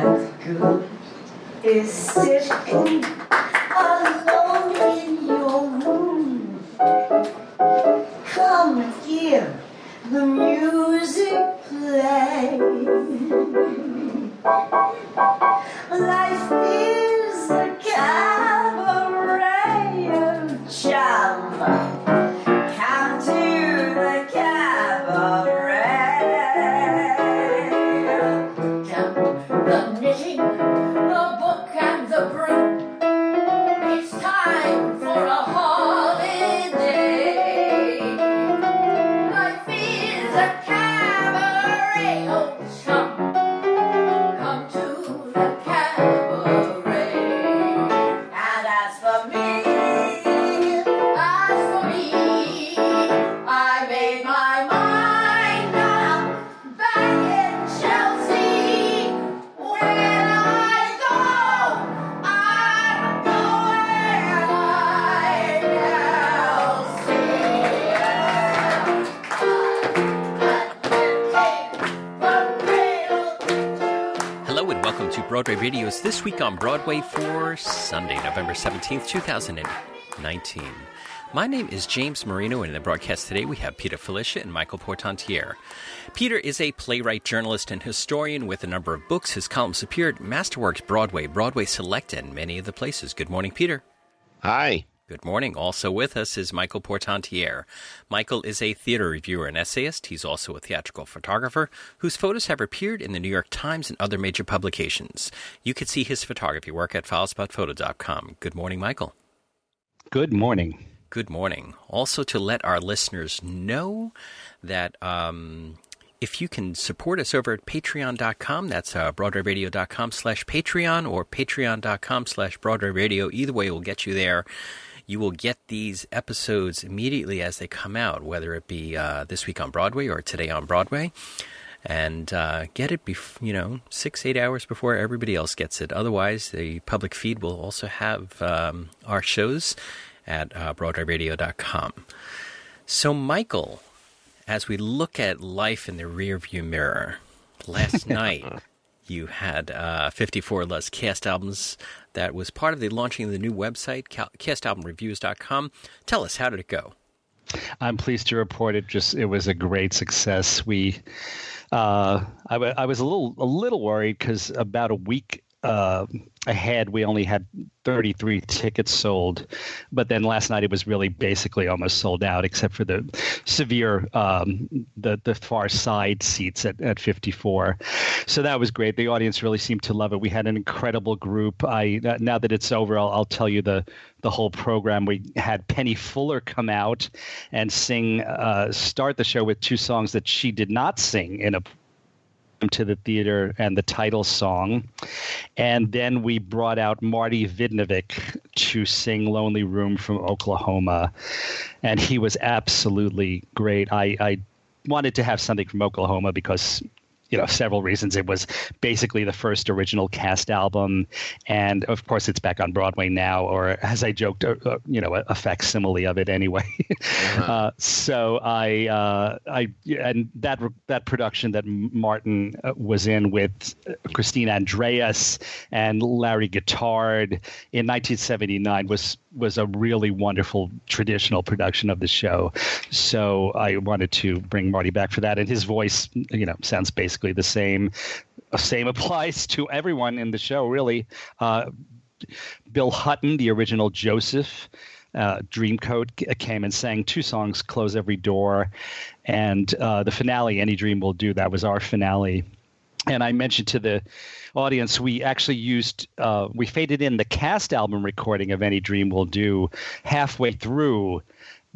What good is sitting alone in your room? Come hear the music Week on Broadway for Sunday, November 17th, 2019. My name is James Marino, and in the broadcast today we have Peter Filichia and Michael Portantiere. Peter is a playwright, journalist, and historian with a number of books. His columns appeared Masterworks Broadway, Broadway Select, and many of the places. Good morning, Peter. Hi. Good morning. Also with us is Michael Portantiere. Michael is a theater reviewer and essayist. He's also a theatrical photographer whose photos have appeared in the New York Times and other major publications. You can see his photography work at filesaboutkphoto.com. Good morning, Michael. Good morning. Good morning. Also, to let our listeners know that um, if you can support us over at patreon.com, that's uh, broadwayradio.com slash patreon or patreon.com slash broadwayradio. Either way will get you there. You will get these episodes immediately as they come out, whether it be uh, this week on Broadway or today on Broadway. And uh, get it, bef- you know, six, eight hours before everybody else gets it. Otherwise, the public feed will also have um, our shows at uh, BroadwayRadio.com. So, Michael, as we look at life in the rearview mirror, last night you had uh, 54 less cast albums. That was part of the launching of the new website, ca- castalbumreviews.com. Tell us, how did it go? I'm pleased to report it. Just it was a great success. We, uh, I, w- I was a little a little worried because about a week uh, ahead we only had 33 tickets sold, but then last night it was really basically almost sold out except for the severe um, the the far side seats at, at 54. So that was great. The audience really seemed to love it. We had an incredible group. I now that it's over, I'll, I'll tell you the the whole program. We had Penny Fuller come out and sing, uh, start the show with two songs that she did not sing in a to the theater and the title song. And then we brought out Marty Vidnovic to sing Lonely Room from Oklahoma. And he was absolutely great. I, I wanted to have something from Oklahoma because you know several reasons. It was basically the first original cast album and of course it's back on broadway now or as i joked uh, uh, you know a, a facsimile of it anyway. Uh, so i uh, i and that that production that martin uh, was in with christine andreas and larry guittard in 1979 was was a really wonderful traditional production of the show so i wanted to bring marty back for that and his voice you know sounds basically the same. Same applies to everyone in the show, really. Uh, Bill Hutton, the original Joseph, uh, Dreamcoat came and sang two songs, "Close Every Door," and uh, the finale, "Any Dream Will Do." That was our finale. And I mentioned to the audience, we actually used, uh, we faded in the cast album recording of "Any Dream Will Do" halfway through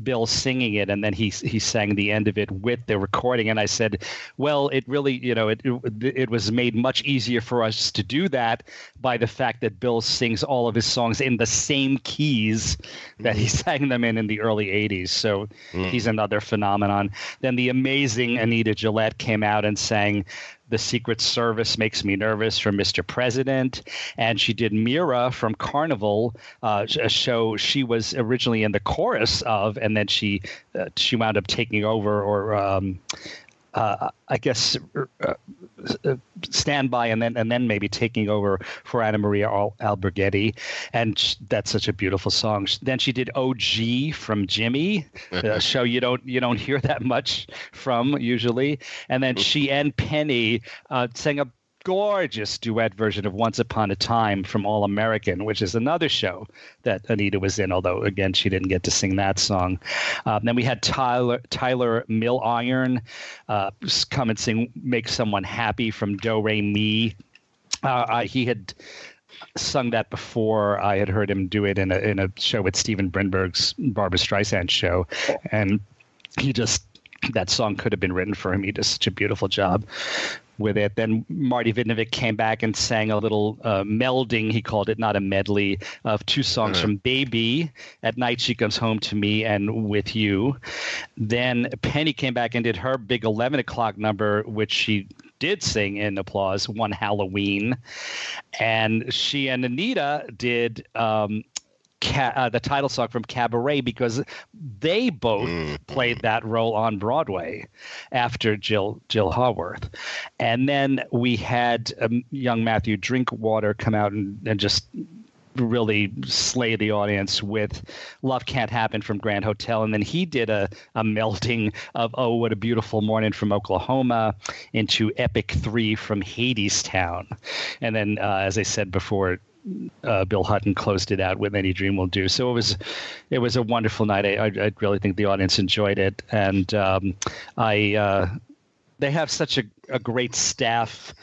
Bill singing it, and then he he sang the end of it with the recording. And I said, well, it really, you know, it it, it was made much easier for us to do that by the fact that Bill sings all of his songs in the same keys that he sang them in in the early '80s. So he's another phenomenon. Then the amazing Anita Gillette came out and sang the Secret Service Makes Me Nervous from Mr. President. And she did Mira from Carnival, uh, a show she was originally in the chorus of, and then she uh, she wound up taking over or um, uh, I guess, uh, uh, stand by and then and then maybe taking over for Anna Maria Al- Alberghetti, and sh- that's such a beautiful song. Then she did OG from Jimmy, a show you don't you don't hear that much from usually, and then she and Penny uh, sang a gorgeous duet version of Once Upon a Time from All American, which is another show that Anita was in, although again she didn't get to sing that song. Uh, then we had Tyler Tyler Mill Iron uh, come and sing "Make Someone Happy" from Do Re Mi. Uh, he had sung that before. I had heard him do it in a in a show with Steven Brinberg's Barbra Streisand show, and he just that song could have been written for him. He did such a beautiful job with it. Then Marty Vidnovic came back and sang a little uh, melding, he called it, not a medley, of two songs from Baby, At Night She Comes Home to Me, and With You. Then Penny came back and did her big 11 o'clock number, which she did sing in applause, One Halloween. And she and Anita did. Um, Ca- uh, the title song from Cabaret because they both played that role on Broadway after Jill Jill Haworth, and then we had um, young Matthew Drinkwater come out and, and just really slay the audience with Love Can't Happen from Grand Hotel. And then he did a, a melting of Oh, What a Beautiful Morning from Oklahoma into Epic 3 from Hadestown. And then, uh, as I said before, uh, Bill Hutton closed it out with "Any Dream Will Do." So it was, it was a wonderful night. I, I, really think the audience enjoyed it, and um, I, uh, they have such a, a great staff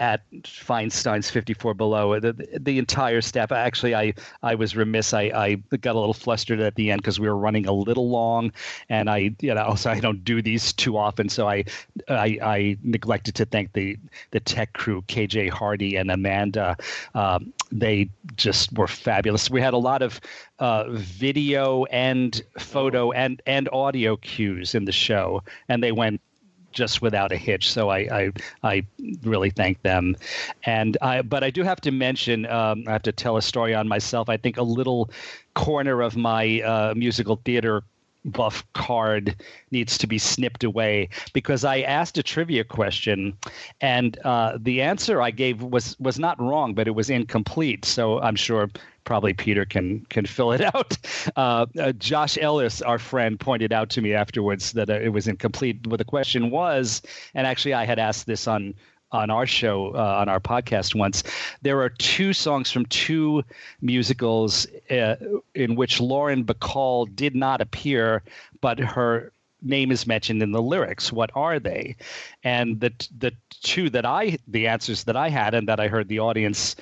at Feinstein's 54 Below. The, the entire staff. Actually, I, I was remiss. I, I got a little flustered at the end because we were running a little long, and I, you know, also I don't do these too often, so I, I, I neglected to thank the the tech crew, KJ Hardy and Amanda. Um, they just were fabulous. We had a lot of uh, video and photo and and audio cues in the show, and they went just without a hitch. So I, I, I really thank them. And I, but I do have to mention, um, I have to tell a story on myself. I think a little corner of my uh, musical theater buff card needs to be snipped away because I asked a trivia question, and uh, the answer I gave was was not wrong, but it was incomplete. So I'm sure probably Peter can can fill it out. Uh, uh, Josh Ellis, our friend, pointed out to me afterwards that uh, it was incomplete. What the question was, and actually I had asked this on on our show uh, on our podcast once there are two songs from two musicals uh, in which lauren bacall did not appear but her name is mentioned in the lyrics. What are they? And the the two that i the answers that i had and that i heard the audience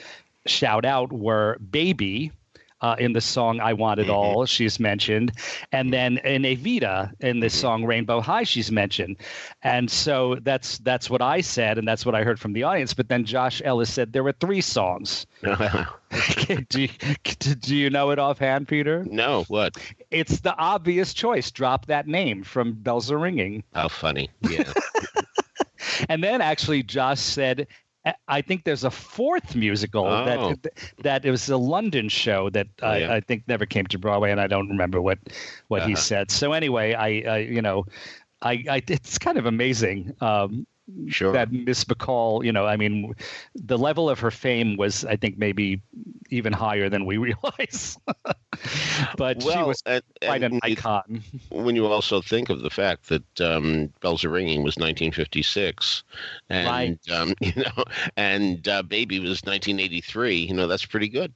shout out were baby uh, in the song I Want It mm-hmm. All, she's mentioned. And mm-hmm. then in Evita, in the mm-hmm. song Rainbow High, she's mentioned. And so that's that's what I said, and that's what I heard from the audience. But then Josh Ellis said there were three songs. do, you, do you know it offhand, Peter? no, what? It's the obvious choice. Drop that name from Bells Are Ringing. How funny. Yeah. And then actually, Josh said, "I- I think there's a fourth musical Oh. that that it was a London show that Oh, I, yeah. I think never came to Broadway, and I don't remember what what he Uh-huh. said. So anyway, I, I you know, I, I it's kind of amazing um, Sure. that Miss Bacall. You know, I mean, the level of her fame was, I think, maybe even higher than we realize. but she was and, quite and an you- icon. when you also think of the fact that um, Bells Are Ringing was 1956, and Right. um, you know, and uh, Baby was 1983. You know, that's pretty good.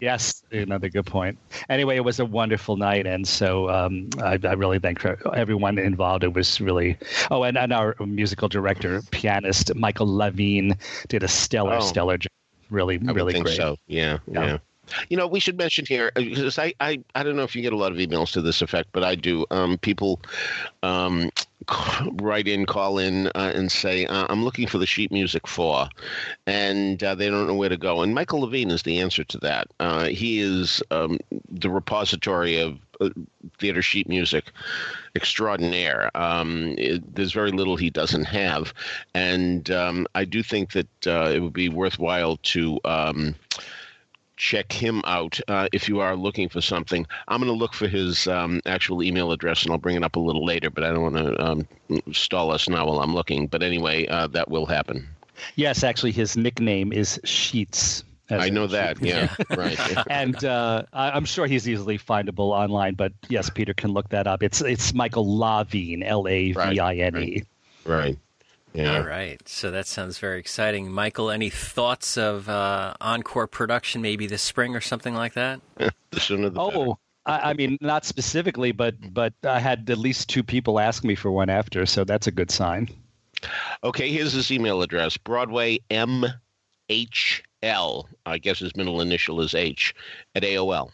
Yes, another good point. Anyway, it was a wonderful night, and so um, I, I really thank everyone involved. It was really oh, and, and our musical director, pianist Michael Lavine did a stellar, Oh. stellar job. Really, I really great. so. Yeah, Yeah. yeah. You know, we should mention here uh, because I, I, I don't know if you get a lot of emails to this effect, but I do. Um, people um, write in, call in, uh, and say, uh, "I'm looking for the sheet music for," and uh, they don't know where to go. And Michael Lavine is the answer to that. Uh, he is um, the repository of uh, theater sheet music extraordinaire. Um, it, there's very little he doesn't have, and um, I do think that uh, it would be worthwhile to. Check him out uh, if you are looking for something. I'm going to look for his um, actual email address and I'll bring it up a little later, but I don't want to um, stall us now while I'm looking. But anyway, uh, that will happen. Yes, actually, his nickname is Sheets. I know that. Yeah, right. and uh, I- I'm sure he's easily findable online. But yes, Peter can look that up. It's it's Michael Lavine, L A V I N E. right. Yeah. All right. So that sounds very exciting. Michael, any thoughts of uh, encore production maybe this spring or something like that? The sooner the. Oh, I, I mean, not specifically, but but I had at least two people ask me for one after, so that's a good sign. Okay, here's his email address Broadway M H L. I guess his middle initial is H at AOL.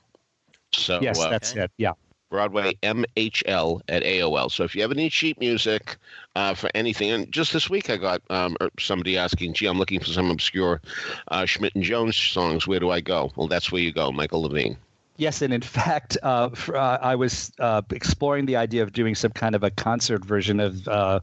So Yes, uh, that's it. Yeah. Broadway MHL at AOL. So if you have any sheet music uh, for anything, and just this week I got um, er, somebody asking, "Gee, I'm looking for some obscure uh, Schmidt and Jones songs. Where do I go?" Well, that's where you go, Michael Lavine. Yes, and in fact, uh, for, uh, I was uh, exploring the idea of doing some kind of a concert version of uh,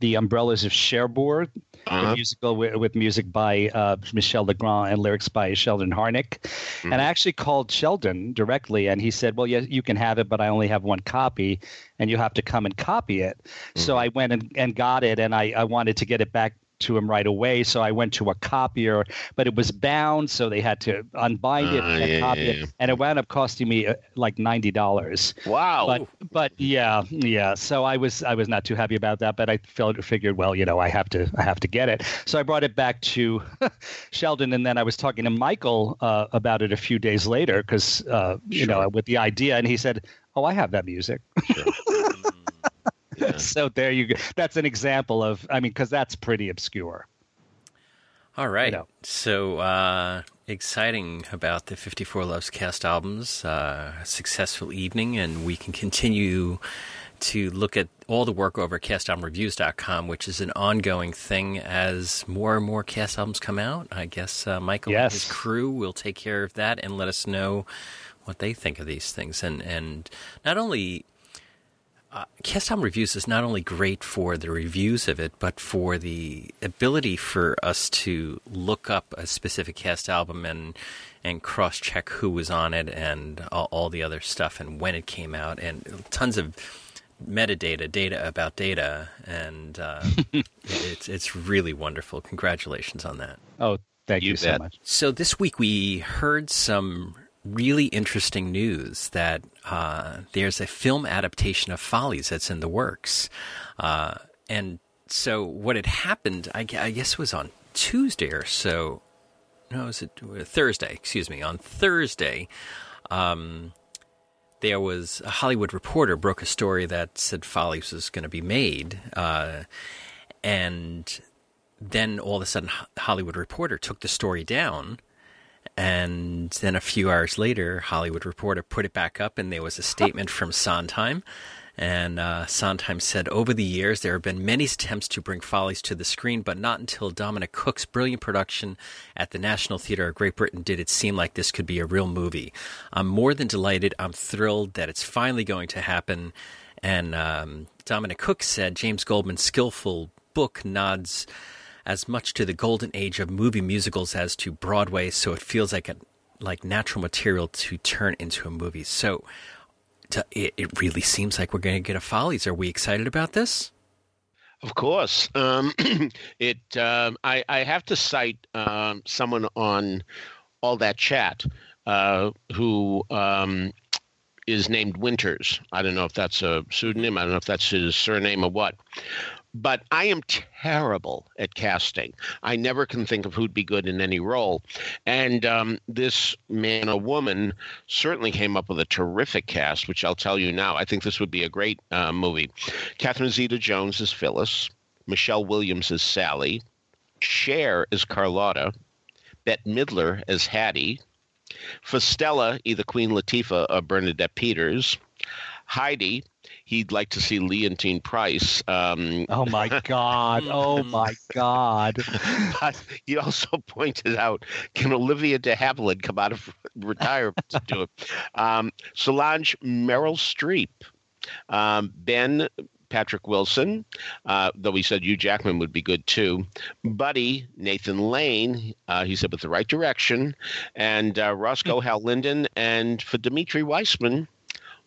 the Umbrellas of Cherbourg, Uh-huh. the musical with, with music by uh, Michel Legrand and lyrics by Sheldon Harnick. And I actually called Sheldon directly, and he said, "Well, yes, you can have it, but I only have one copy, and you have to come and copy it." So I went and, and got it, and I, I wanted to get it back to him right away. So I went to a copier, but it was bound, so they had to unbind it Ah, and yeah, copy yeah, it, and it wound up costing me uh, like ninety dollars. Wow. But but yeah yeah. So I was I was not too happy about that, but I felt figured well you know I have to I have to get it. So I brought it back to Sheldon, and then I was talking to Michael uh, about it a few days later because uh, you know with the idea, and he said, "Oh, I have that music." Yeah. so there you go. That's an example of I mean because that's pretty obscure. All right. know. So uh, exciting about the 54 Loves cast albums. Uh, successful evening, and we can continue to look at all the work over at castalbumreviews.com, which is an ongoing thing as more and more cast albums come out. I guess uh, Michael and his crew will take care of that and let us know what they think of these things. And, and not only uh, Cast Album Reviews is not only great for the reviews of it, but for the ability for us to look up a specific cast album and and cross check who was on it and all, all the other stuff and when it came out and tons of metadata, data about data, and uh, it's it's really wonderful. Congratulations on that. Oh, thank you, You so much. So this week we heard some really interesting news that uh, there's a film adaptation of Follies that's in the works, uh, and so what had happened, I, I guess, it was on Tuesday or so. No, was it Thursday? Excuse me. On Thursday, um, there was a Hollywood reporter broke a story that said Follies was going to be made, uh, and then all of a sudden, Hollywood Reporter took the story down. And then a few hours later, Hollywood Reporter put it back up, and there was a statement from Sondheim. And uh, Sondheim said, Over the years, there have been many attempts to bring Follies to the screen, but not until Dominic Cooke's brilliant production at the National Theatre of Great Britain did it seem like this could be a real movie. I'm more than delighted. I'm thrilled that it's finally going to happen. And um, Dominic Cooke said James Goldman's skillful book nods as much to the golden age of movie musicals as to Broadway, so it feels like a like natural material to turn into a movie. So to, it, it really seems like we're going to get a Follies. Are we excited about this? Of course. Um, it. Um, I, I have to cite um, someone on all that chat uh, who um, is named Winters. I don't know if that's a pseudonym. I don't know if that's his surname or what. But I am terrible at casting. I never can think of who'd be good in any role. And um, this man or woman certainly came up with a terrific cast, which I'll tell you now. I think this would be a great uh, movie. Catherine Zeta Jones is Phyllis. Michelle Williams is Sally. Cher is Carlotta. Bette Midler as Hattie. For Stella, either Queen Latifah or Bernadette Peters. Heidi, he'd like to see Leontyne Price. Um, Oh my God! Oh my God! but he also pointed out, can Olivia de Havilland come out of retirement to do it? Um, Solange Meryl Streep, um, Ben Patrick Wilson, uh, though he said Hugh Jackman would be good too. Buddy, Nathan Lane, uh, he said with the right direction, and uh, Roscoe Hal Linden, and for Dimitri Weismann,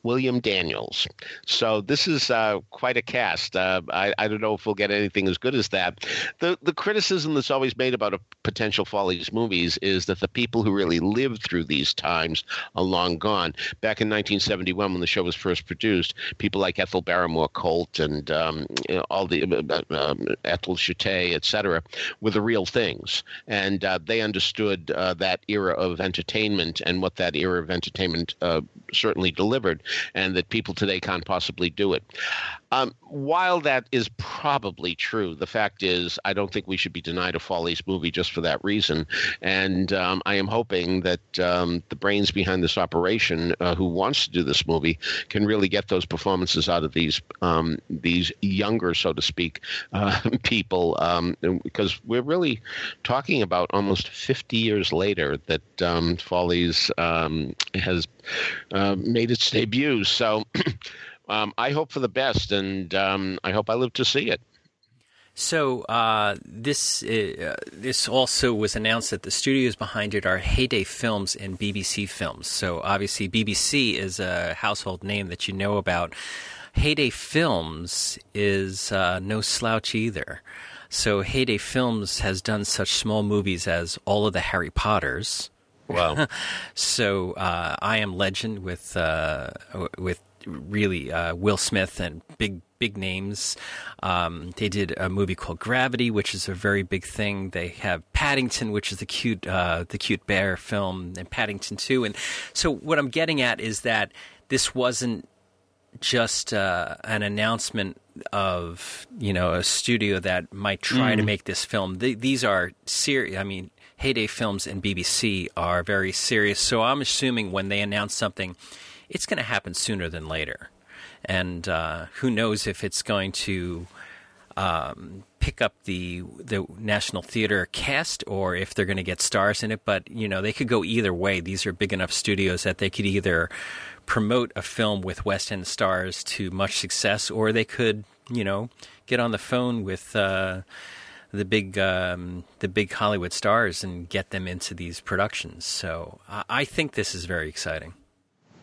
William Daniels. So this is uh, quite a cast. Uh, I, I, don't know if we'll get anything as good as that. The the criticism that's always made about a potential Follies movies is that the people who really lived through these times are long gone. Back in 1971, when the show was first produced, people like Ethel Barrymore Colt and um, you know, all the uh, um, Ethel Shutta, etc., were the real things, and uh, they understood uh, that era of entertainment and what that era of entertainment uh, certainly delivered and that people today can't possibly do it. Um, while that is probably true, the fact is, I don't think we should be denied a Follies movie just for that reason. And um, I am hoping that um, the brains behind this operation, uh, who wants to do this movie, can really get those performances out of these um, these younger, so to speak, uh, people, um, because we're really talking about almost 50 years later that um, Follies has uh, made its debut. So. um, I hope for the best, and um, I hope I live to see it. So uh, this uh, this also was announced that the studios behind it are Heyday Films and BBC Films. So obviously BBC is a household name that you know about. Heyday Films is uh, no slouch either. So Heyday Films has done such small movies as all of the Harry Potters. Wow. so uh, I Am Legend with uh, with really uh, Will Smith and big big names. Um, they did a movie called Gravity, which is a very big thing. They have Paddington, which is the cute uh, the cute bear film, and Paddington Two. And so what I'm getting at is that this wasn't just uh, an announcement of you know a studio that might try mm. to make this film. these are serious. I mean, Heyday Films and BBC are very serious. So I'm assuming when they announce something it's going to happen sooner than later. And uh, who knows if it's going to um, pick up the the National Theater cast or if they're going to get stars in it. But you know, they could go either way. These are big enough studios that they could either promote a film with West End stars to much success, or they could, you know, get on the phone with. Uh, the big um, the big Hollywood stars and get them into these productions. So I, I think this is very exciting.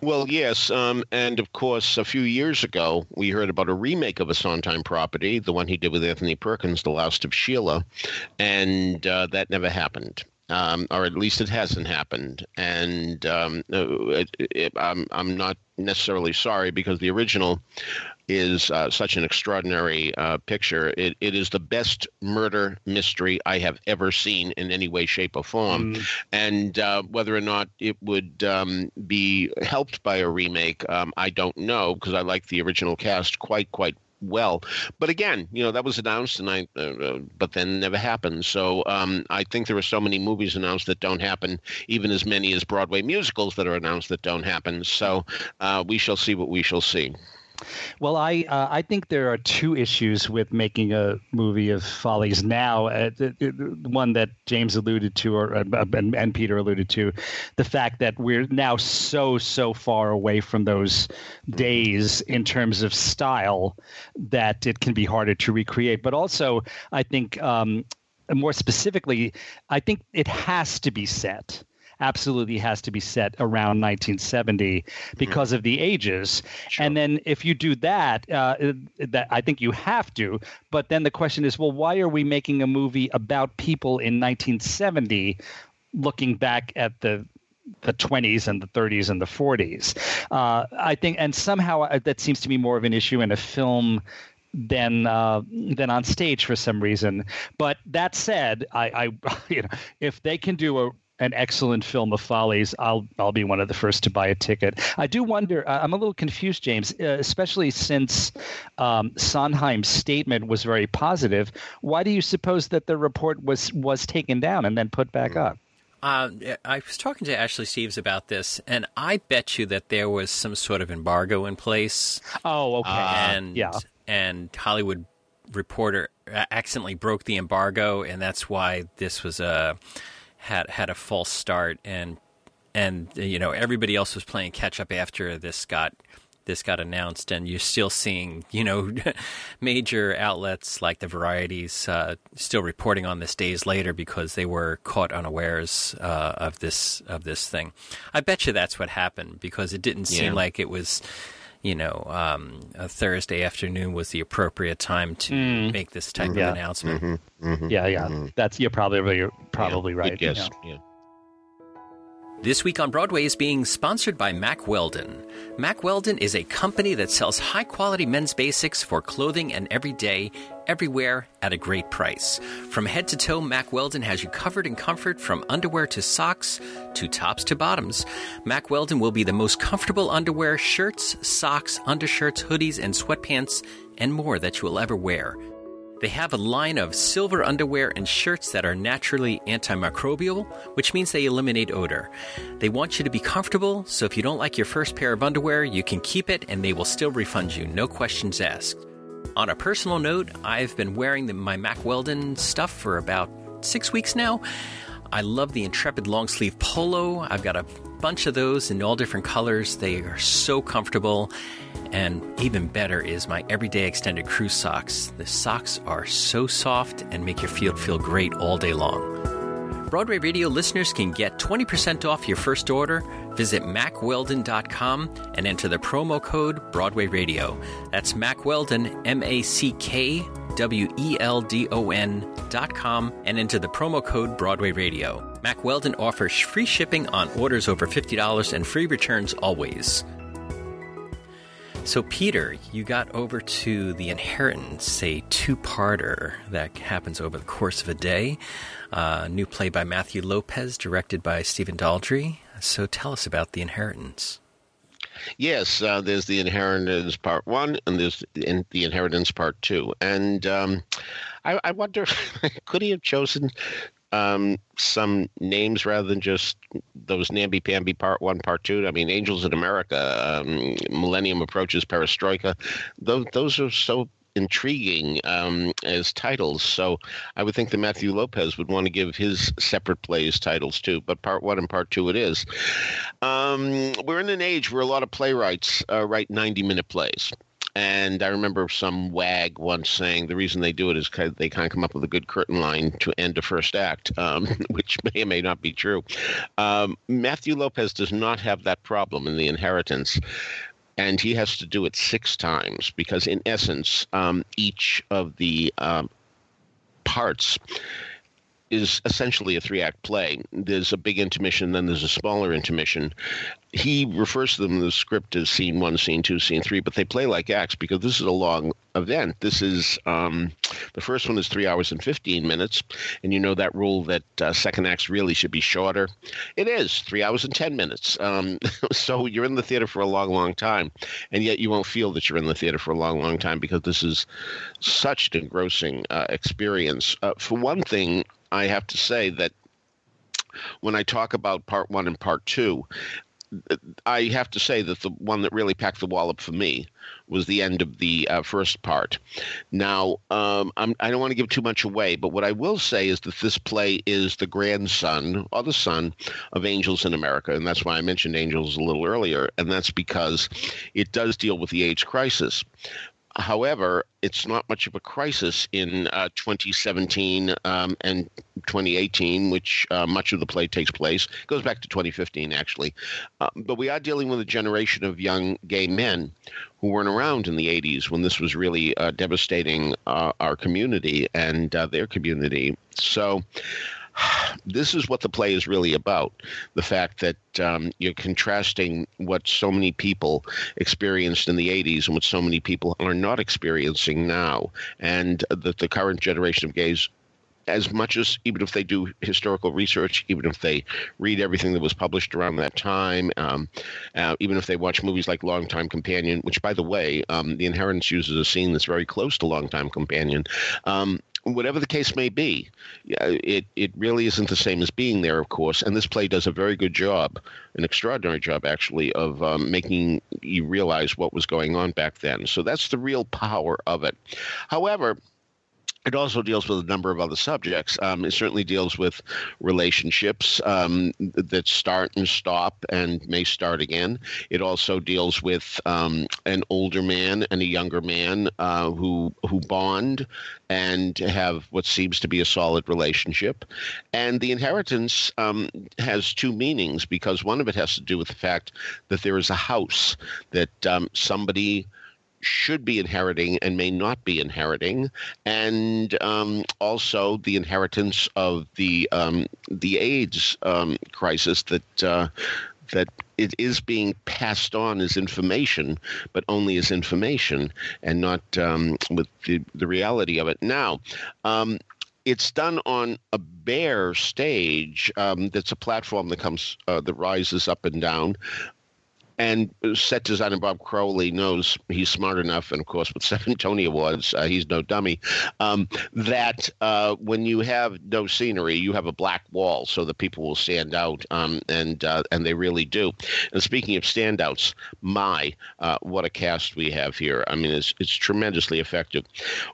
Well, yes, um, and of course, a few years ago, we heard about a remake of a Sondheim property, the one he did with Anthony Perkins, The Last of Sheila, and uh, that never happened. Um, or at least it hasn't happened. And um, uh, it, it, I'm I'm not necessarily sorry because the original is uh, such an extraordinary uh, picture. It, it is the best murder mystery I have ever seen in any way, shape, or form. Mm. And uh, whether or not it would um, be helped by a remake, um, I don't know because I like the original cast quite, quite well. But again, you know that was announced, and I, uh, uh, but then never happened. So um, I think there are so many movies announced that don't happen, even as many as Broadway musicals that are announced that don't happen. So uh, we shall see what we shall see. Well, I uh, I think there are two issues with making a movie of Follies now. Uh, the, one that James alluded to, or uh, and, and, Peter alluded to, the fact that we're now so so far away from those days in terms of style that it can be harder to recreate. But also, I think um, more specifically, I think it has to be set absolutely has to be set around 1970 because mm. of the ages. Sure. And then if you do that, uh, that I think you have to. But then the question is, well, why are we making a movie about people in 1970, looking back at the the 20s and the 30s and the 40s. Uh, I think, and somehow uh, that seems to be more of an issue in a film than uh, than on stage for some reason. But that said, I, I you know if they can do a an excellent film of follies, I'll I'll be one of the first to buy a ticket. I do wonder. I'm a little confused, James, uh, especially since um, Sondheim's statement was very positive. Why do you suppose that the report was was taken down and then put back up? Uh, I was talking to Ashley Steves about this, and I bet you that there was some sort of embargo in place. Oh, okay. and yeah, and Hollywood Reporter accidentally broke the embargo, and that's why this was a had had a false start and and you know everybody else was playing catch up after this got this got announced, and you're still seeing, you know, major outlets like the Varieties uh, still reporting on this days later because they were caught unawares uh, of this of this thing. I bet you that's what happened because it didn't seem Yeah. like it was. You know, um, a Thursday afternoon was the appropriate time to make this type Yeah. of announcement. Mm-hmm. Yeah, yeah. That's you're probably you're probably right. Yes. yeah. Yeah. This week on Broadway is being sponsored by Mack Weldon. Mack Weldon is a company that sells high quality men's basics for clothing and every day, everywhere at a great price. From head to toe, Mack Weldon has you covered in comfort from underwear to socks to tops to bottoms. Mack Weldon will be the most comfortable underwear, shirts, socks, undershirts, hoodies, and sweatpants, and more that you will ever wear. They have a line of silver underwear and shirts that are naturally antimicrobial, which means they eliminate odor. They want you to be comfortable, so if you don't like your first pair of underwear, you can keep it and they will still refund you, no questions asked. On a personal note, I've been wearing the, my Mack Weldon stuff for about six weeks now. I love the Intrepid long sleeve polo. I've got a bunch of those in all different colors. They are so comfortable. And even better is my everyday extended cruise socks. The socks are so soft and make your feet feel great all day long. Broadway Radio listeners can get 20% off your first order. Visit mackweldon.com and enter the promo code Broadway Radio. That's Mackweldon, M A C K W E L D O N dot com, and enter the promo code Broadway Radio. Mack Weldon offers free shipping on orders over $50 and free returns always. So, Peter, you got over to The Inheritance, a two parter that happens over the course of a day. Uh, new play by Matthew Lopez, directed by Stephen Daldry. So, tell us about The Inheritance. Yes, uh, there's the inheritance part one, and there's the, the inheritance part two. And um, I, I wonder, could he have chosen um, some names rather than just those namby pamby part one, part two? I mean, Angels in America, um, Millennium Approaches, Perestroika. Those those are so intriguing um, as titles. So I would think that Matthew Lopez would want to give his separate plays titles too. But part one and part two it is. Um, we're in an age where a lot of playwrights uh, write 90 minute plays. And I remember some wag once saying the reason they do it is because they can't come up with a good curtain line to end a first act, um, which may or may not be true. Um, Matthew Lopez does not have that problem in The Inheritance and he has to do it six times because, in essence, um, each of the um, parts is essentially a three act play. There's a big intermission, then there's a smaller intermission. He refers to them in the script as scene one, scene two, scene three, but they play like acts because this is a long event. This is um, the first one is three hours and 15 minutes, and you know that rule that uh, second acts really should be shorter. It is three hours and 10 minutes. Um, so you're in the theater for a long, long time, and yet you won't feel that you're in the theater for a long, long time because this is such an engrossing uh, experience. Uh, for one thing, I have to say that when I talk about part one and part two, I have to say that the one that really packed the wallop for me was the end of the uh, first part. Now, um, I'm, I don't want to give too much away, but what I will say is that this play is the grandson or the son of Angels in America, and that's why I mentioned Angels a little earlier, and that's because it does deal with the AIDS crisis. However, it's not much of a crisis in uh, 2017 um, and 2018, which uh, much of the play takes place. It goes back to 2015, actually. Uh, but we are dealing with a generation of young gay men who weren't around in the 80s when this was really uh, devastating uh, our community and uh, their community. So this is what the play is really about the fact that um, you're contrasting what so many people experienced in the 80s and what so many people are not experiencing now and that the current generation of gays as much as even if they do historical research, even if they read everything that was published around that time, um, uh, even if they watch movies like Long Time Companion, which, by the way, um, The Inheritance uses a scene that's very close to Long Time Companion. Whatever the case may be, it it really isn't the same as being there, of course. And this play does a very good job, an extraordinary job actually, of um, making you realize what was going on back then. So that's the real power of it. However it also deals with a number of other subjects. Um, it certainly deals with relationships um, that start and stop and may start again. It also deals with um, an older man and a younger man uh, who who bond and have what seems to be a solid relationship. And the inheritance um, has two meanings because one of it has to do with the fact that there is a house that um, somebody should be inheriting and may not be inheriting, and um, also the inheritance of the um, the AIDS um, crisis that. Uh, that it is being passed on as information, but only as information and not um, with the, the reality of it. Now, um, it's done on a bare stage um, that's a platform that comes uh, that rises up and down and set designer Bob Crowley knows he's smart enough, and of course with seven Tony Awards, uh, he's no dummy. Um, that uh, when you have no scenery, you have a black wall so that people will stand out, um, and uh, and they really do. And speaking of standouts, my uh, what a cast we have here! I mean, it's it's tremendously effective.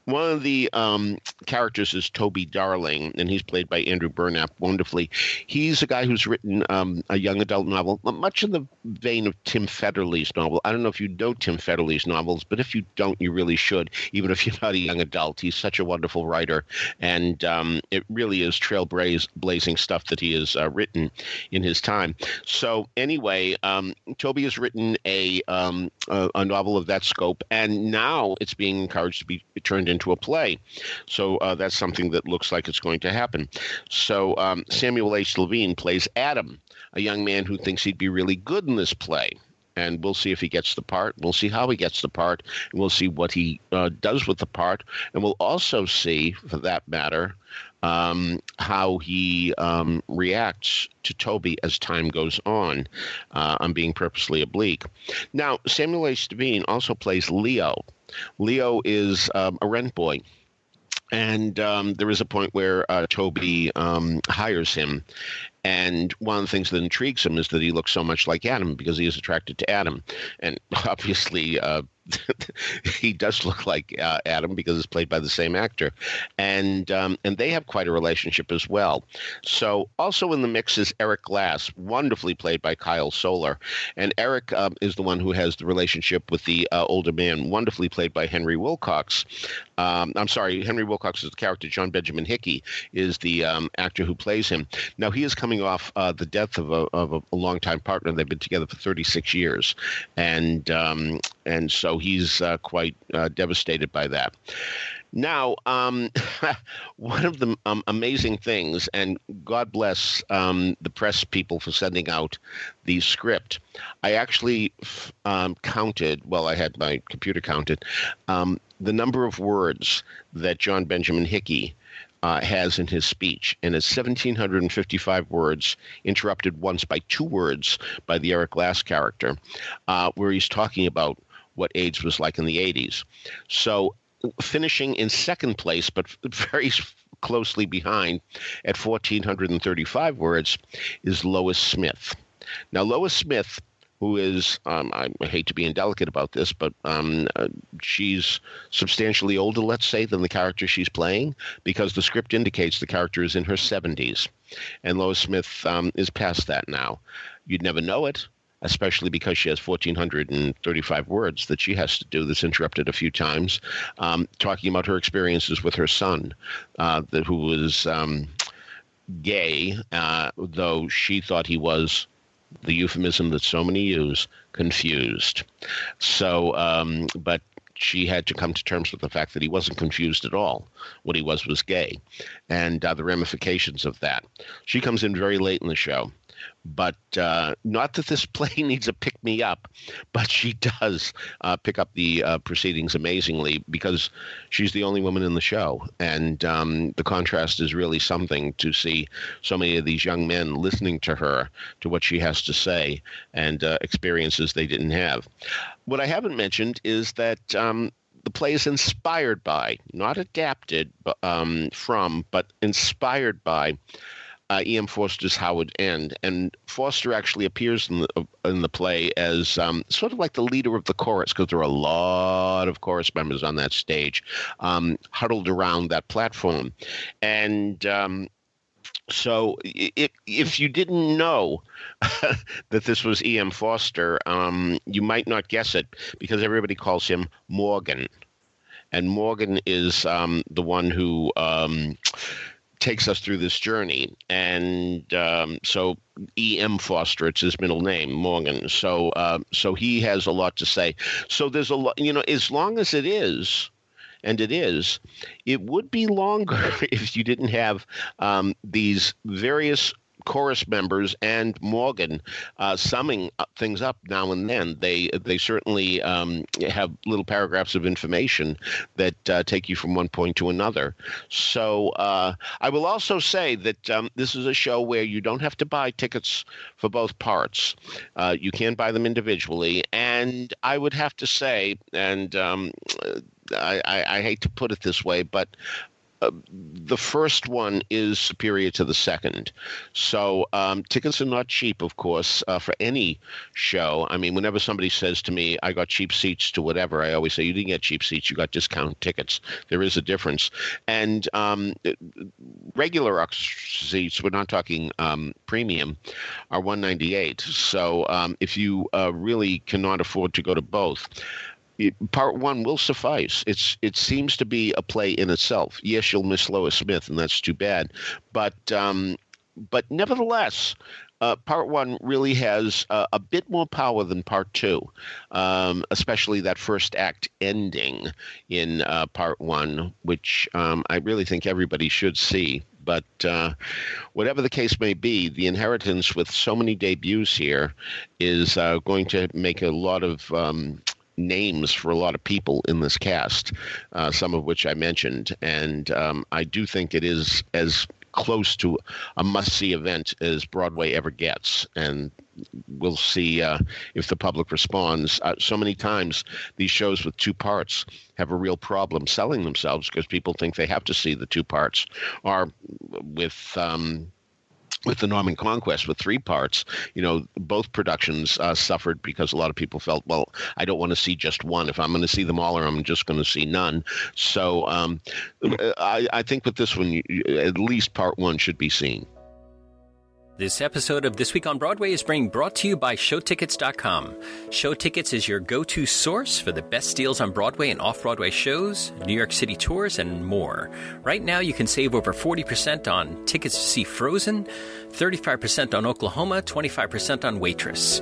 One of the um, characters is Toby Darling, and he's played by Andrew Burnap wonderfully. He's a guy who's written um, a young adult novel, much in the vein of Tim Federle's novel. I don't know if you know Tim Federle's novels, but if you don't, you really should, even if you're not a young adult. He's such a wonderful writer, and um, it really is trailblazing stuff that he has uh, written in his time. So, anyway, um, Toby has written a, um, a, a, novel of that scope, and now it's being encouraged to be turned into a play. So, uh, that's something that looks like it's going to happen. So, um, Samuel H. Levine plays Adam a young man who thinks he'd be really good in this play. And we'll see if he gets the part. We'll see how he gets the part. And we'll see what he uh, does with the part. And we'll also see, for that matter, um, how he um, reacts to Toby as time goes on. Uh, I'm being purposely oblique. Now, Samuel H. Levine also plays Leo. Leo is um, a rent boy and um, there is a point where uh, Toby um, hires him, and one of the things that intrigues him is that he looks so much like Adam because he is attracted to Adam. And obviously, uh, he does look like uh, Adam because it's played by the same actor, and um, and they have quite a relationship as well. So also in the mix is Eric Glass, wonderfully played by Kyle Soller, and Eric um, is the one who has the relationship with the uh, older man, wonderfully played by Henry Wilcox. Um, I'm sorry, Henry Wilcox is the character. John Benjamin Hickey is the um, actor who plays him. Now he is coming off uh, the death of a of a, longtime partner. They've been together for 36 years, and um, and so he's uh, quite uh, devastated by that. Now, um, one of the um, amazing things, and God bless um, the press people for sending out the script. I actually um, counted, well, I had my computer counted, um, the number of words that John Benjamin Hickey uh, has in his speech, and it's 1,755 words, interrupted once by two words by the Eric Glass character, uh, where he's talking about what AIDS was like in the 80s. So finishing in second place, but very closely behind at 1,435 words, is Lois Smith. Now, Lois Smith, who is, um, I hate to be indelicate about this, but um, uh, she's substantially older, let's say, than the character she's playing, because the script indicates the character is in her 70s. And Lois Smith um, is past that now. You'd never know it especially because she has 1,435 words that she has to do that's interrupted a few times, um, talking about her experiences with her son, uh, the, who was um, gay, uh, though she thought he was the euphemism that so many use, confused. So, um, but she had to come to terms with the fact that he wasn't confused at all. What he was was gay, and uh, the ramifications of that. She comes in very late in the show, but uh, not that this play needs a pick me up, but she does uh, pick up the uh, proceedings amazingly because she's the only woman in the show. And um, the contrast is really something to see so many of these young men listening to her, to what she has to say, and uh, experiences they didn't have. What I haven't mentioned is that. Um, the play is inspired by, not adapted um, from, but inspired by uh, E.M. Forster's Howard End, and Forster actually appears in the in the play as um, sort of like the leader of the chorus because there are a lot of chorus members on that stage, um, huddled around that platform, and. Um, so if, if you didn't know that this was E.M. Forster, um, you might not guess it because everybody calls him Morgan. And Morgan is um, the one who um, takes us through this journey. And um, so E.M. Forster, it's his middle name, Morgan. So, uh, so he has a lot to say. So there's a lot, you know, as long as it is and it is, it would be longer if you didn't have um, these various chorus members and Morgan uh, summing things up now and then. They they certainly um, have little paragraphs of information that uh, take you from one point to another. So uh, I will also say that um, this is a show where you don't have to buy tickets for both parts. Uh, you can buy them individually, and I would have to say, and um, I, I, I, hate to put it this way, but the first one is superior to the second. So um, tickets are not cheap, of course, uh, for any show. I mean, whenever somebody says to me, "I got cheap seats to whatever," I always say, "You didn't get cheap seats. You got discount tickets." There is a difference. And um, regular seats, we're not talking um, premium, are one ninety eight. So um, if you uh, really cannot afford to go to both part one will suffice. It's it seems to be a play in itself. Yes, you'll miss Lois Smith, and that's too bad. But um, but nevertheless, uh, part one really has uh, a bit more power than part two, um, especially that first act ending in uh, part one, which um, I really think everybody should see. But uh, whatever the case may be, the inheritance with so many debuts here is uh, going to make a lot of um, names for a lot of people in this cast, uh, some of which I mentioned. And um, I do think it is as close to a must see event as Broadway ever gets. And we'll see uh, if the public responds. Uh, so many times, these shows with two parts have a real problem selling themselves because people think they have to see the two parts. Or with. Um, with the Norman Conquest with three parts, you know, both productions uh, suffered because a lot of people felt, well, I don't want to see just one. If I'm going to see them all, or I'm just going to see none. So um, I, I think with this one, at least part one should be seen. This episode of This Week on Broadway is being brought to you by ShowTickets.com. ShowTickets is your go to source for the best deals on Broadway and off Broadway shows, New York City tours, and more. Right now, you can save over 40% on tickets to see Frozen, 35% on Oklahoma, 25% on Waitress.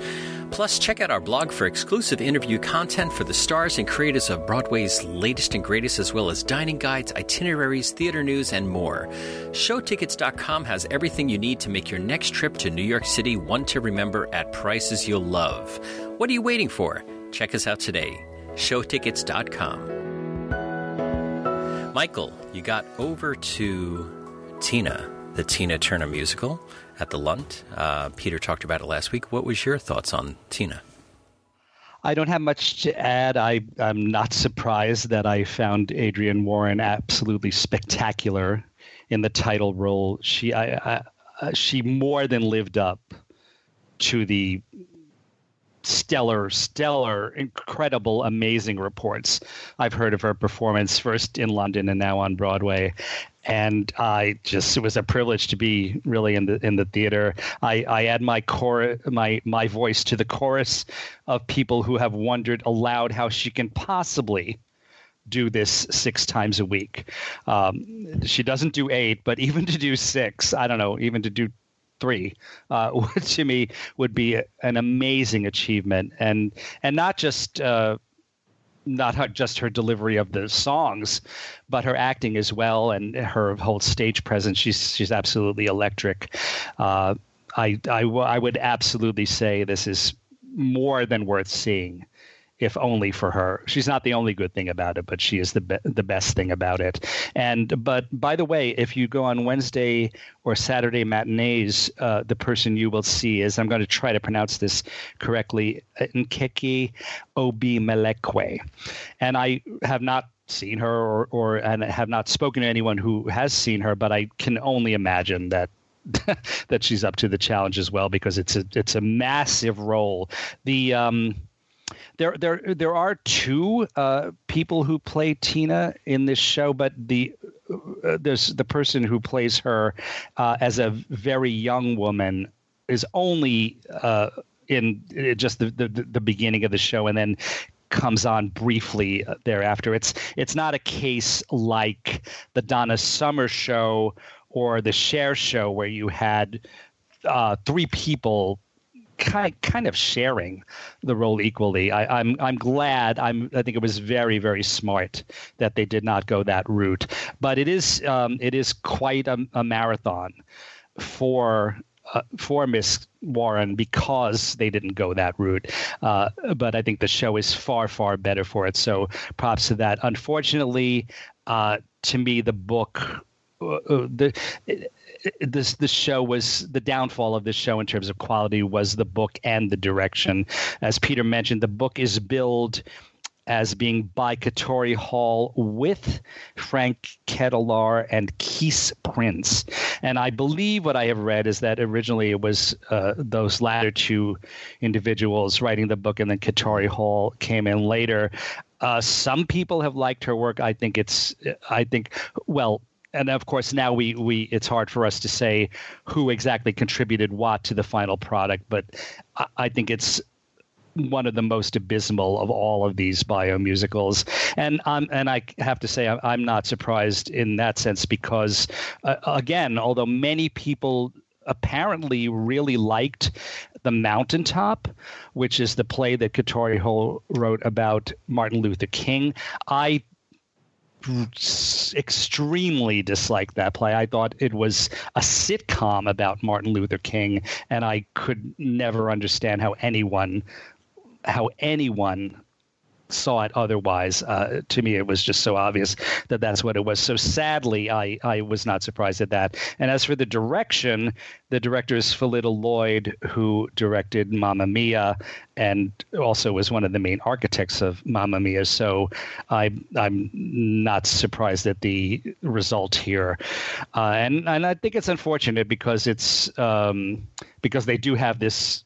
Plus, check out our blog for exclusive interview content for the stars and creators of Broadway's latest and greatest, as well as dining guides, itineraries, theater news, and more. Showtickets.com has everything you need to make your next trip to New York City one to remember at prices you'll love. What are you waiting for? Check us out today. Showtickets.com. Michael, you got over to Tina, the Tina Turner musical at the Lunt. Uh, Peter talked about it last week. What was your thoughts on Tina? I don't have much to add. I, I'm not surprised that I found Adrienne Warren absolutely spectacular in the title role. She, I, I, she more than lived up to the stellar, stellar, incredible, amazing reports I've heard of her performance, first in London and now on Broadway. And I just it was a privilege to be really in the in the theater. I, I add my core my my voice to the chorus of people who have wondered aloud how she can possibly do this six times a week. Um, she doesn't do eight, but even to do six, I don't know, even to do three, uh, to me would be an amazing achievement, and and not just. Uh, not her, just her delivery of the songs, but her acting as well, and her whole stage presence. She's she's absolutely electric. Uh, I, I, I would absolutely say this is more than worth seeing if only for her. She's not the only good thing about it, but she is the be- the best thing about it. And but by the way, if you go on Wednesday or Saturday matinees, uh, the person you will see is I'm going to try to pronounce this correctly, Nkeki Obi Melekwe, and I have not seen her or, or and have not spoken to anyone who has seen her, but I can only imagine that that she's up to the challenge as well because it's a it's a massive role. The um, there there there are two uh, people who play Tina in this show, but the uh, there's the person who plays her uh, as a very young woman is only uh, in uh, just the, the the beginning of the show, and then comes on briefly thereafter. It's it's not a case like the Donna Summer show or the Cher show where you had uh, three people kind kind of sharing the role equally. I, am I'm, I'm glad. I'm I think it was very very smart that they did not go that route. But it is um, it is quite a, a marathon for uh, for Miss Warren because they didn't go that route. Uh, but I think the show is far, far better for it. So props to that. Unfortunately, uh, to me, the book, uh, uh, the this the show was the downfall of this show in terms of quality was the book and the direction. As Peter mentioned, the book is billed as being by Katori Hall with Frank Ketelaar and Kees Prince. And I believe what I have read is that originally it was uh, those latter two individuals writing the book, and then Katori Hall came in later. Uh, some people have liked her work. I think it's, I think, well, and of course now we we it's hard for us to say who exactly contributed what to the final product but I, I think it's one of the most abysmal of all of these biomusicals and um, and I have to say I'm not surprised in that sense because uh, again although many people apparently really liked the Mountaintop, which is the play that Katori Hall wrote about Martin Luther King. I extremely disliked that play. I thought it was a sitcom about Martin Luther King, and I could never understand how anyone how anyone saw it otherwise. Uh, to me, it was just so obvious that that's what it was. So sadly, I, I was not surprised at that. And as for the direction, the director is Phyllida Lloyd, who directed Mamma Mia and also was one of the main architects of Mamma Mia. So I, I'm not surprised at the result here. Uh, and, and I think it's unfortunate because it's um, because they do have this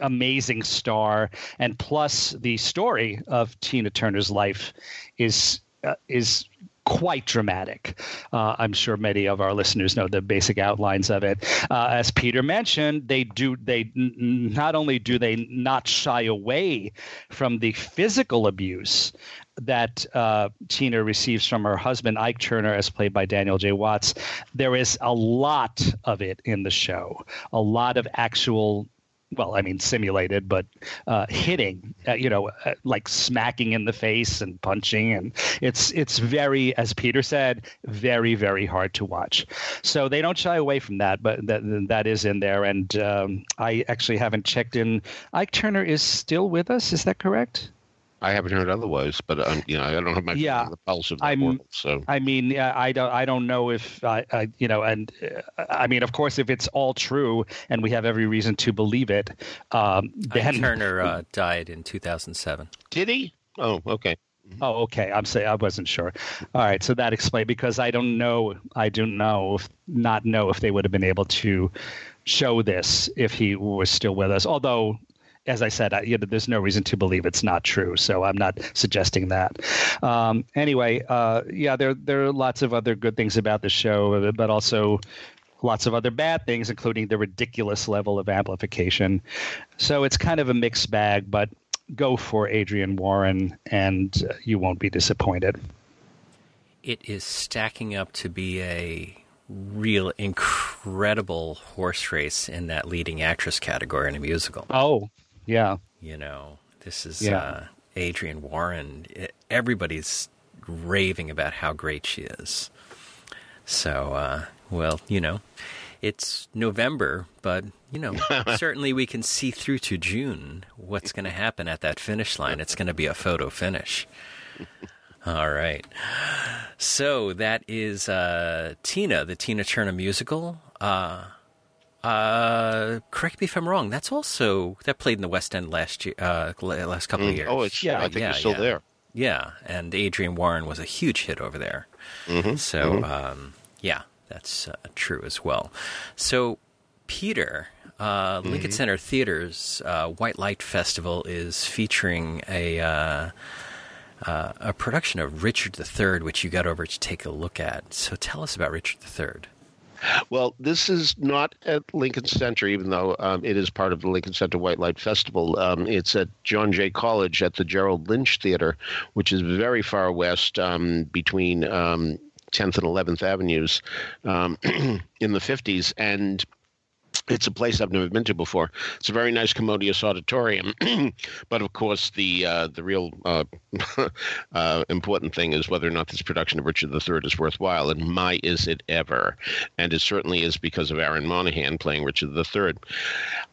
amazing star, and plus the story of Tina Turner's life is uh, is quite dramatic. Uh, I'm sure many of our listeners know the basic outlines of it. Uh, as Peter mentioned, they do they n- not only do they not shy away from the physical abuse that uh, Tina receives from her husband Ike Turner, as played by Daniel J. Watts. There is a lot of it in the show, a lot of actual well, I mean, simulated, but uh, hitting, uh, you know, uh, like smacking in the face and punching, and it's it's very, as Peter said, very very hard to watch. So they don't shy away from that, but that that is in there. And um, I actually haven't checked in. Ike Turner is still with us. Is that correct? I haven't heard otherwise, but um, you know, I don't have my yeah, the pulse of that I'm, world. So I mean, I don't, I don't know if I, I you know, and uh, I mean, of course, if it's all true, and we have every reason to believe it, um, then Turner uh, died in 2007. Did he? Oh, okay. Oh, okay. I'm saying I wasn't sure. All right, so that explains because I don't know. I don't know if not know if they would have been able to show this if he was still with us. Although as I said, I, you know, there's no reason to believe it's not true. So I'm not suggesting that. Um, anyway, uh, yeah, there there are lots of other good things about the show, but also lots of other bad things, including the ridiculous level of amplification. So it's kind of a mixed bag, but go for Adrienne Warren, and you won't be disappointed. It is stacking up to be a real incredible horse race in that leading actress category in a musical. Oh, yeah. You know, this is Yeah. uh, Adrienne Warren. Everybody's raving about how great she is. So, uh, well, you know, it's November, but, you know, certainly we can see through to June what's going to happen at that finish line. It's going to be a photo finish. All right. So that is uh, Tina, the Tina Turner musical. Uh, uh, correct me if I'm wrong. That's also that played in the West End last year, uh, last couple of years. oh, it's Yeah, I think yeah, it's still yeah. there. yeah, and Adrienne Warren was a huge hit over there. Mhm, So um, yeah, that's uh, true as well. So, Peter, uh, Lincoln Center Theater's uh, White Light Festival is featuring a uh, uh, a production of Richard III, which you got over to take a look at. So, tell us about Richard III. Well, this is not at Lincoln Center, even though um, it is part of the Lincoln Center White Light Festival. Um, it's at John Jay College at the Gerald Lynch Theater, which is very far west um, between um, 10th and 11th Avenues um, in the 50s. And it's a place I've never been to before. It's a very nice, commodious auditorium, but of course, the uh, the real uh, uh, important thing is whether or not this production of Richard III is worthwhile. And my, is it ever? And it certainly is because of Aaron Monaghan playing Richard III.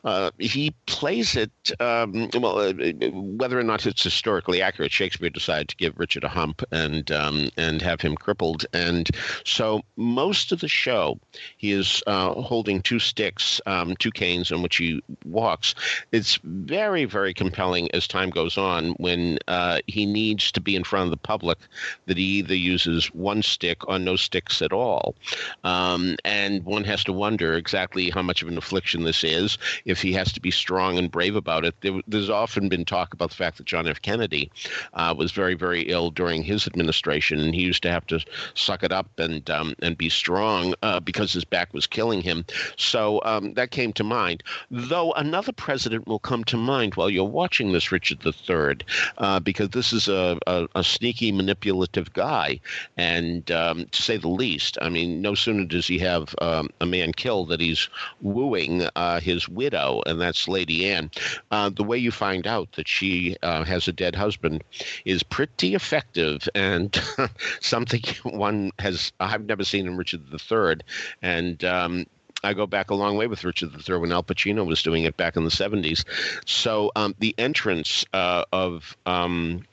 Uh, he plays it um, well, uh, whether or not it's historically accurate. Shakespeare decided to give Richard a hump and um, and have him crippled, and so most of the show he is uh, holding two sticks um, two canes on which he walks. It's very, very compelling as time goes on when uh, he needs to be in front of the public that he either uses one stick or no sticks at all. Um, and one has to wonder exactly how much of an affliction this is, if he has to be strong and brave about it. There, there's often been talk about the fact that John F. Kennedy uh, was very, very ill during his administration, and he used to have to suck it up and um, and be strong uh, because his back was killing him. So um, that came to mind. Though another president will come to mind while you're watching this, Richard III, uh, because this is a, a, a, sneaky, manipulative guy, and um, to say the least. I mean, no sooner does he have um, a man killed that he's wooing uh, his widow, and that's Lady Anne. Uh, the way you find out that she uh, has a dead husband is pretty effective, and something one has I've never seen in Richard III, and um, I go back a long way with Richard III when Al Pacino was doing it back in the 70s. So um, the entrance uh, of um,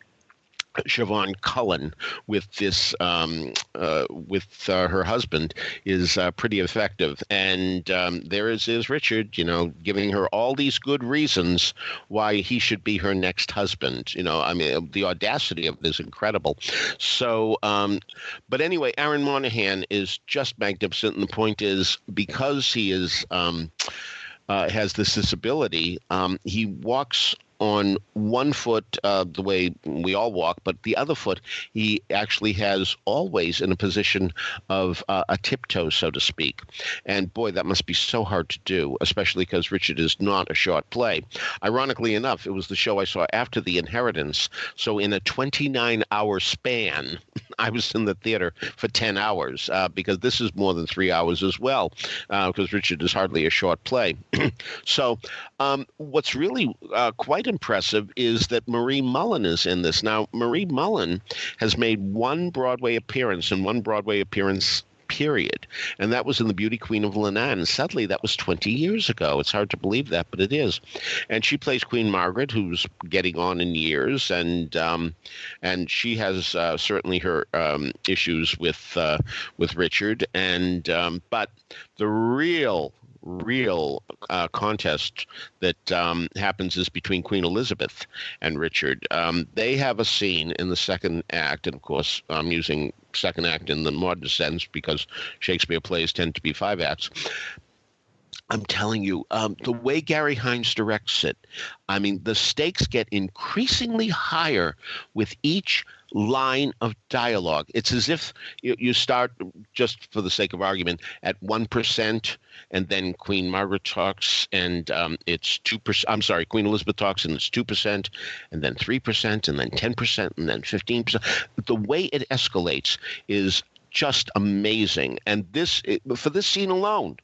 Siobhan Cullen with this um, uh, with uh, her husband is uh, pretty effective, and um, there is is Richard, you know, giving her all these good reasons why he should be her next husband. You know, I mean, the audacity of it is incredible. So, um, but anyway, Aaron Monaghan is just magnificent, and the point is because he is. Um, uh, has this disability, um, he walks on one foot uh, the way we all walk, but the other foot he actually has always in a position of uh, a tiptoe, so to speak. And boy, that must be so hard to do, especially because Richard is not a short play. Ironically enough, it was the show I saw after The Inheritance. So in a 29 hour span, I was in the theater for 10 hours uh, because this is more than three hours as well, because uh, Richard is hardly a short play. so um, what's really uh, quite quite impressive is that Marie Mullen is in this. Now, Marie Mullen has made one Broadway appearance and one Broadway appearance period. And that was in The Beauty Queen of Leenane. Sadly, that was 20 years ago. It's hard to believe that, but it is. And she plays Queen Margaret, who's getting on in years, and um, and she has uh, certainly her um, issues with uh, with Richard. And um, but the real real uh, contest that um, happens is between Queen Elizabeth and Richard. Um, they have a scene in the second act, and of course, I'm using second act in the modern sense because Shakespeare plays tend to be five acts. I'm telling you, um, the way Garry Hynes directs it, I mean, the stakes get increasingly higher with each line of dialogue. It's as if you, you start, just for the sake of argument, at 1%, and then Queen Margaret talks, and um, it's 2%. I'm sorry, Queen Elizabeth talks, and it's 2%, and then 3%, and then 10%, and then 15%. The way it escalates is just amazing. And this, for this scene alone,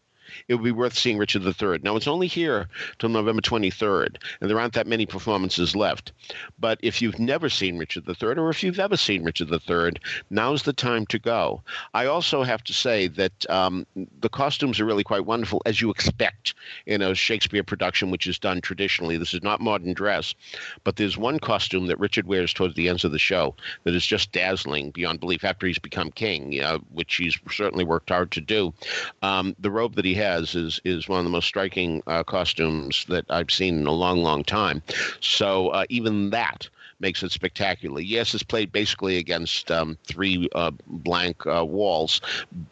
it would be worth seeing Richard III. Now, it's only here till November 23rd, and there aren't that many performances left. But if you've never seen Richard III, or if you've ever seen Richard III, now's the time to go. I also have to say that um, the costumes are really quite wonderful, as you expect in a Shakespeare production, which is done traditionally. This is not modern dress, but there's one costume that Richard wears towards the ends of the show that is just dazzling beyond belief after he's become king, uh, which he's certainly worked hard to do. Um, the robe that he has is is one of the most striking uh, costumes that I've seen in a long, long time. So uh, even that makes it spectacular. Yes, it's played basically against um, three uh, blank uh, walls,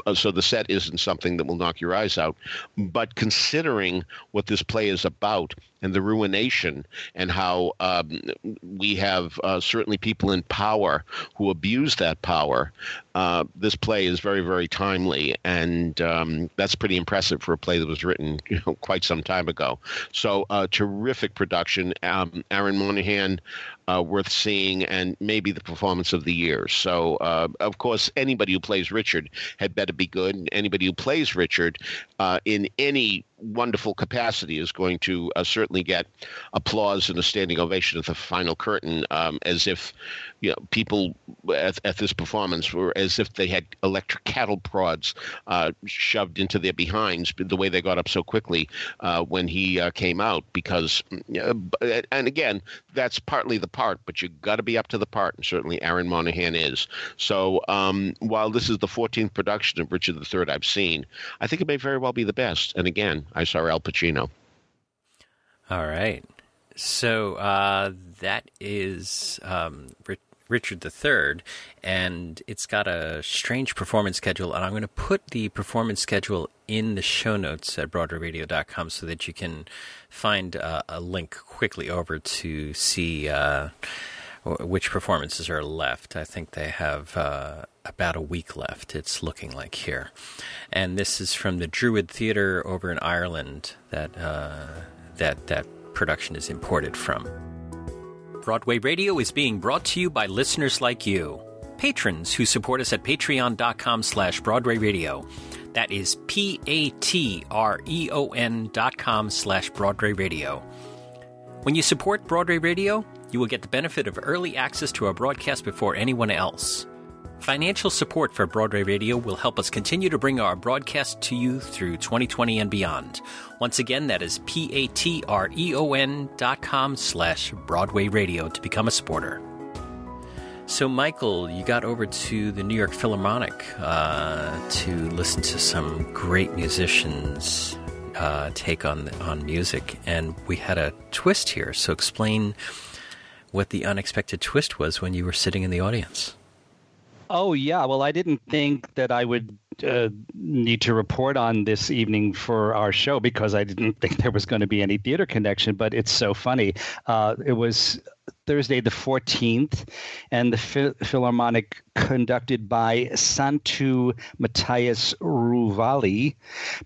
uh, so the set isn't something that will knock your eyes out. But considering what this play is about and the ruination and how um, we have uh, certainly people in power who abuse that power, uh, this play is very, very timely, and um, that's pretty impressive for a play that was written you know, quite some time ago. So, uh, terrific production. Um, Aaron Monaghan, uh, worth seeing, and maybe the performance of the year. So, uh, of course, anybody who plays Richard had better be good. And Anybody who plays Richard uh, in any wonderful capacity is going to uh, certainly get applause and a standing ovation at the final curtain, um, as if you know people at, at, this performance were as if they had electric cattle prods uh, shoved into their behinds. The way they got up so quickly uh, when he uh, came out, because and again, that's partly the part, but you got to be up to the part, and certainly Aaron Monaghan is. So um, while this is the 14th production of Richard III I've seen, I think it may very well be the best. And again, I saw Al Pacino. All right. So uh, that is um, Richard III, and it's got a strange performance schedule. And I'm going to put the performance schedule in the show notes at BroadwayRadio.com so that you can find uh, a link quickly over to see uh, which performances are left. I think they have uh, about a week left, it's looking like here. And this is from the Druid Theatre over in Ireland that, uh, that, that production is imported from. Broadway Radio is being brought to you by listeners like you. Patrons who support us at patreon.com slash Broadway Radio. That is P-A-T-R-E-O-N dot com slash Broadway Radio. When you support Broadway Radio, you will get the benefit of early access to our broadcast before anyone else. Financial support for Broadway Radio will help us continue to bring our broadcast to you through 2020 and beyond. Once again, that is P-A-T-R-E-O-N dot com slash Broadway Radio to become a supporter. So, Michael, you got over to the New York Philharmonic uh, to listen to some great musicians uh, take on on music, and we had a twist here. So, explain what the unexpected twist was when you were sitting in the audience. Oh yeah, well I didn't think that I would uh, need to report on this evening for our show because I didn't think there was going to be any theater connection. But it's so funny. Uh, it was Thursday the 14th, and the Philharmonic, conducted by Santu Matthias Ruvali,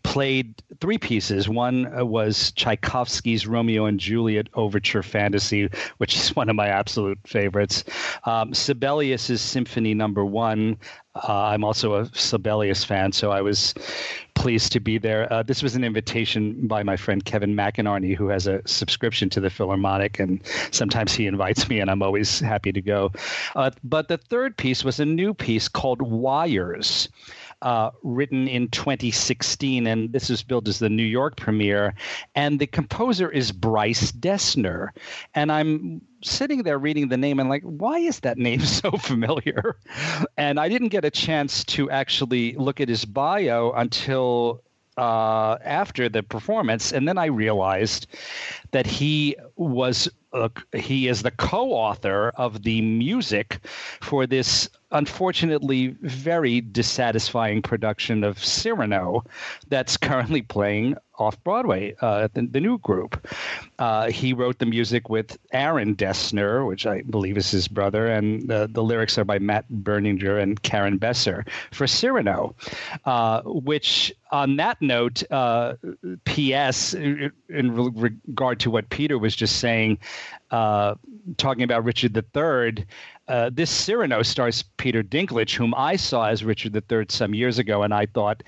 played three pieces. One uh, was Tchaikovsky's Romeo and Juliet Overture Fantasy, which is one of my absolute favorites. Um, Sibelius's Symphony Number One, uh, I'm also a Sibelius fan, so I was pleased to be there. Uh, this was an invitation by my friend Kevin McInerney, who has a subscription to the Philharmonic, and sometimes he invites me, and I'm always happy to go. Uh, but the third piece was a new piece called Wires. Uh, written in 2016, and this is billed as the New York premiere. And the composer is Bryce Dessner. And I'm sitting there reading the name and like, why is that name so familiar? And I didn't get a chance to actually look at his bio until uh, after the performance, and then I realized that he was uh, he is the co-author of the music for this unfortunately very dissatisfying production of Cyrano that's currently playing off Broadway, uh, the, the, new group. Uh, he wrote the music with Aaron Dessner, which I believe is his brother, and uh, the lyrics are by Matt Berninger and Carin Besser for Cyrano. Uh, which, on that note, uh, P.S. in regard to what Peter was just saying, talking about Richard III. Uh, this Cyrano stars Peter Dinklage, whom I saw as Richard III some years ago, and I thought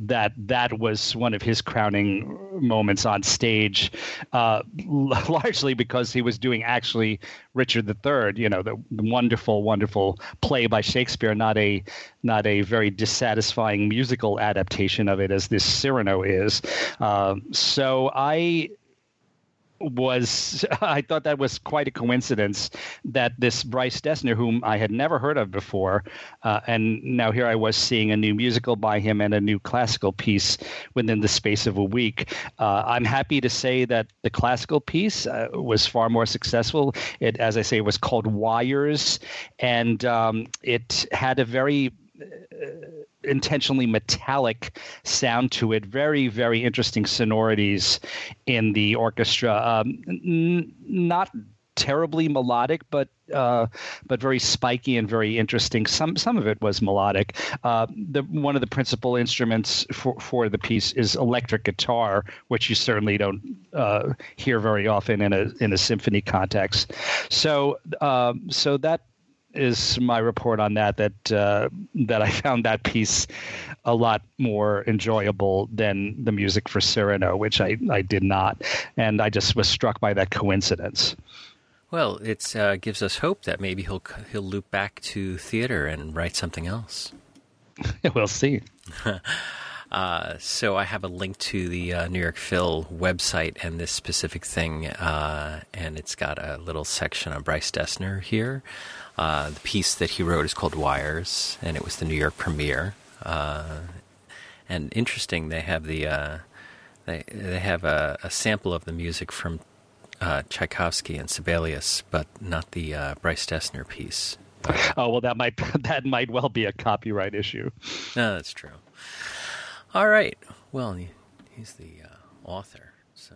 that that was one of his crowning moments on stage, uh, largely because he was doing actually Richard III, you know, the, wonderful, wonderful play by Shakespeare, not a not a very dissatisfying musical adaptation of it as this Cyrano is. Uh, so I was I thought that was quite a coincidence that this Bryce Dessner, whom I had never heard of before, uh, and now here I was seeing a new musical by him and a new classical piece within the space of a week. Uh, I'm happy to say that the classical piece uh, was far more successful. It, as I say, was called Wires, and um, it had a very intentionally metallic sound to it. Very, very interesting sonorities in the orchestra. Um, n- not terribly melodic, but uh, but very spiky and very interesting. Some some of it was melodic. Uh, the one of the principal instruments for for the piece is electric guitar, which you certainly don't uh, hear very often in a in a symphony context. So um, so that is my report on that. That uh, that I found that piece a lot more enjoyable than the music for Cyrano, which I I did not, and I just was struck by that coincidence. Well, it uh, gives us hope that maybe he'll he'll loop back to theater and write something else. we'll see. Uh, so I have a link to the uh, New York Phil website and this specific thing, uh, and it's got a little section on Bryce Dessner here. Uh, the piece that he wrote is called Wires, and it was the New York premiere. Uh, and interesting, they have the uh, they they have a, a, sample of the music from Tchaikovsky and Sibelius, but not the Bryce Dessner piece. oh well, that might that might well be a copyright issue. No, that's true. All right. Well, he's the uh, author, so.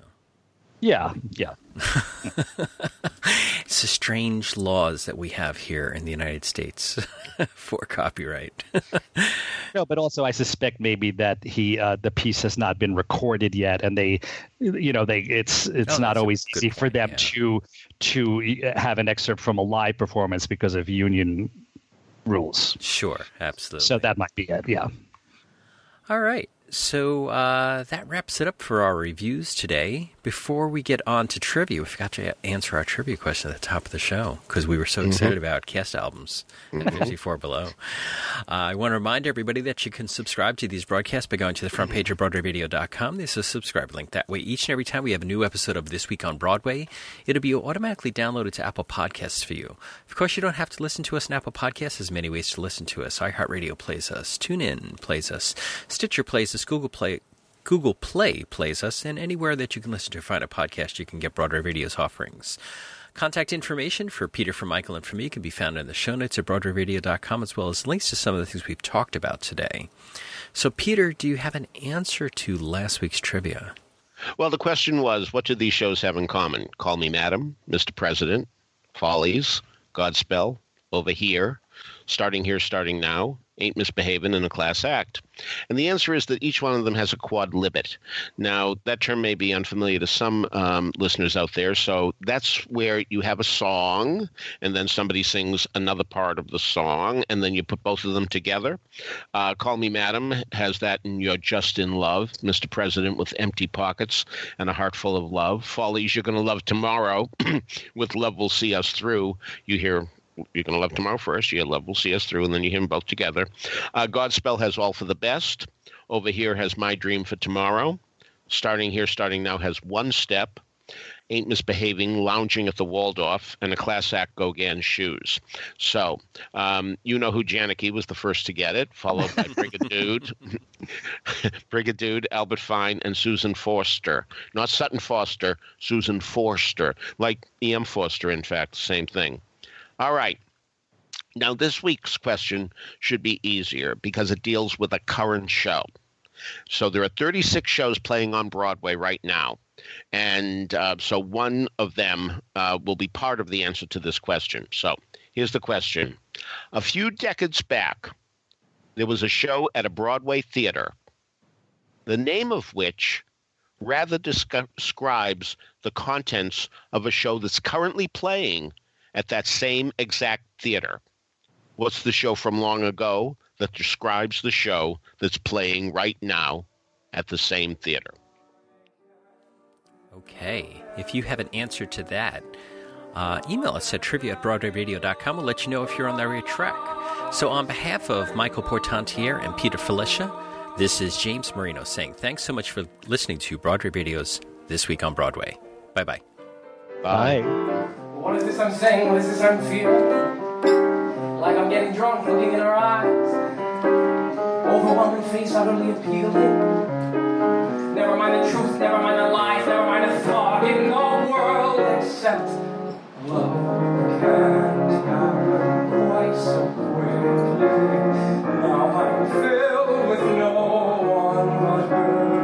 Yeah, yeah. it's the strange laws that we have here in the United States for copyright. no, but also I suspect maybe that he uh, the piece has not been recorded yet, and they, you know, they it's it's oh, not always easy point, for them yeah. to to have an excerpt from a live performance because of union rules. Sure, absolutely. So that might be it. Yeah. All right. So uh, that wraps it up for our reviews today. Before we get on to trivia, we forgot to answer our trivia question at the top of the show because we were so mm-hmm. excited about cast albums mm-hmm. at 54 Below. Uh, I want to remind everybody that you can subscribe to these broadcasts by going to the front page of BroadwayRadio.com. There's a subscribe link. That way, each and every time we have a new episode of This Week on Broadway, it'll be automatically downloaded to Apple Podcasts for you. Of course, you don't have to listen to us on Apple Podcasts. There's many ways to listen to us. iHeartRadio plays us. TuneIn plays us. Stitcher plays us. Google Play Google Play plays us, and anywhere that you can listen to find a podcast, you can get Broadway Radio's offerings. Contact information for Peter, for Michael, and for me can be found in the show notes at BroadwayRadio.com, as well as links to some of the things we've talked about today. So, Peter, do you have an answer to last week's trivia? Well, the question was what do these shows have in common? Call Me Madam, Mr. President, Follies, Godspell, Over Here, Starting Here, Starting Now, ain't misbehaving in a class act? And the answer is that each one of them has a quodlibet. Now, that term may be unfamiliar to some um, listeners out there. So that's where you have a song, and then somebody sings another part of the song, and then you put both of them together. Uh, Call Me Madam has that in You're Just in Love, Mr. President with Empty Pockets and a Heart Full of Love. Follies You're Gonna Love Tomorrow with Love Will See Us Through. You hear you're going to love tomorrow first. You love will see us through, and then you hear them both together. Uh, Godspell has all for the best. Over here has my dream for tomorrow. Starting here, starting now has one step. Ain't misbehaving, lounging at the Waldorf, and a class act Gauguin shoes. So, um, you know who Janicki was the first to get it, followed by Brigadude, Brigadude, Albert Fine, and Susan Forster. Not Sutton Foster, Susan Forster. Like E.M. Forster, in fact, same thing. All right. Now, this week's question should be easier because it deals with a current show. So there are 36 shows playing on Broadway right now. And uh, so one of them uh, will be part of the answer to this question. So here's the question A few decades back, there was a show at a Broadway theater, the name of which rather describes the contents of a show that's currently playing at that same exact theater. What's the show from long ago that describes the show that's playing right now at the same theater? Okay. If you have an answer to that, uh, email us at trivia at broadwayradio.com. We'll let you know if you're on the right track. So, on behalf of Michael Portantiere and Peter Filichia, this is James Marino saying thanks so much for listening to Broadway Radio's This Week on Broadway. Bye bye. Bye. What is this I'm saying? What is this I'm feeling? Like I'm getting drunk, looking in her eyes. Overwhelming face, utterly appealing. Never mind the truth, never mind the lies, never mind the thought. In the world except love can happen quite so quickly. Now I'm filled with no one but her.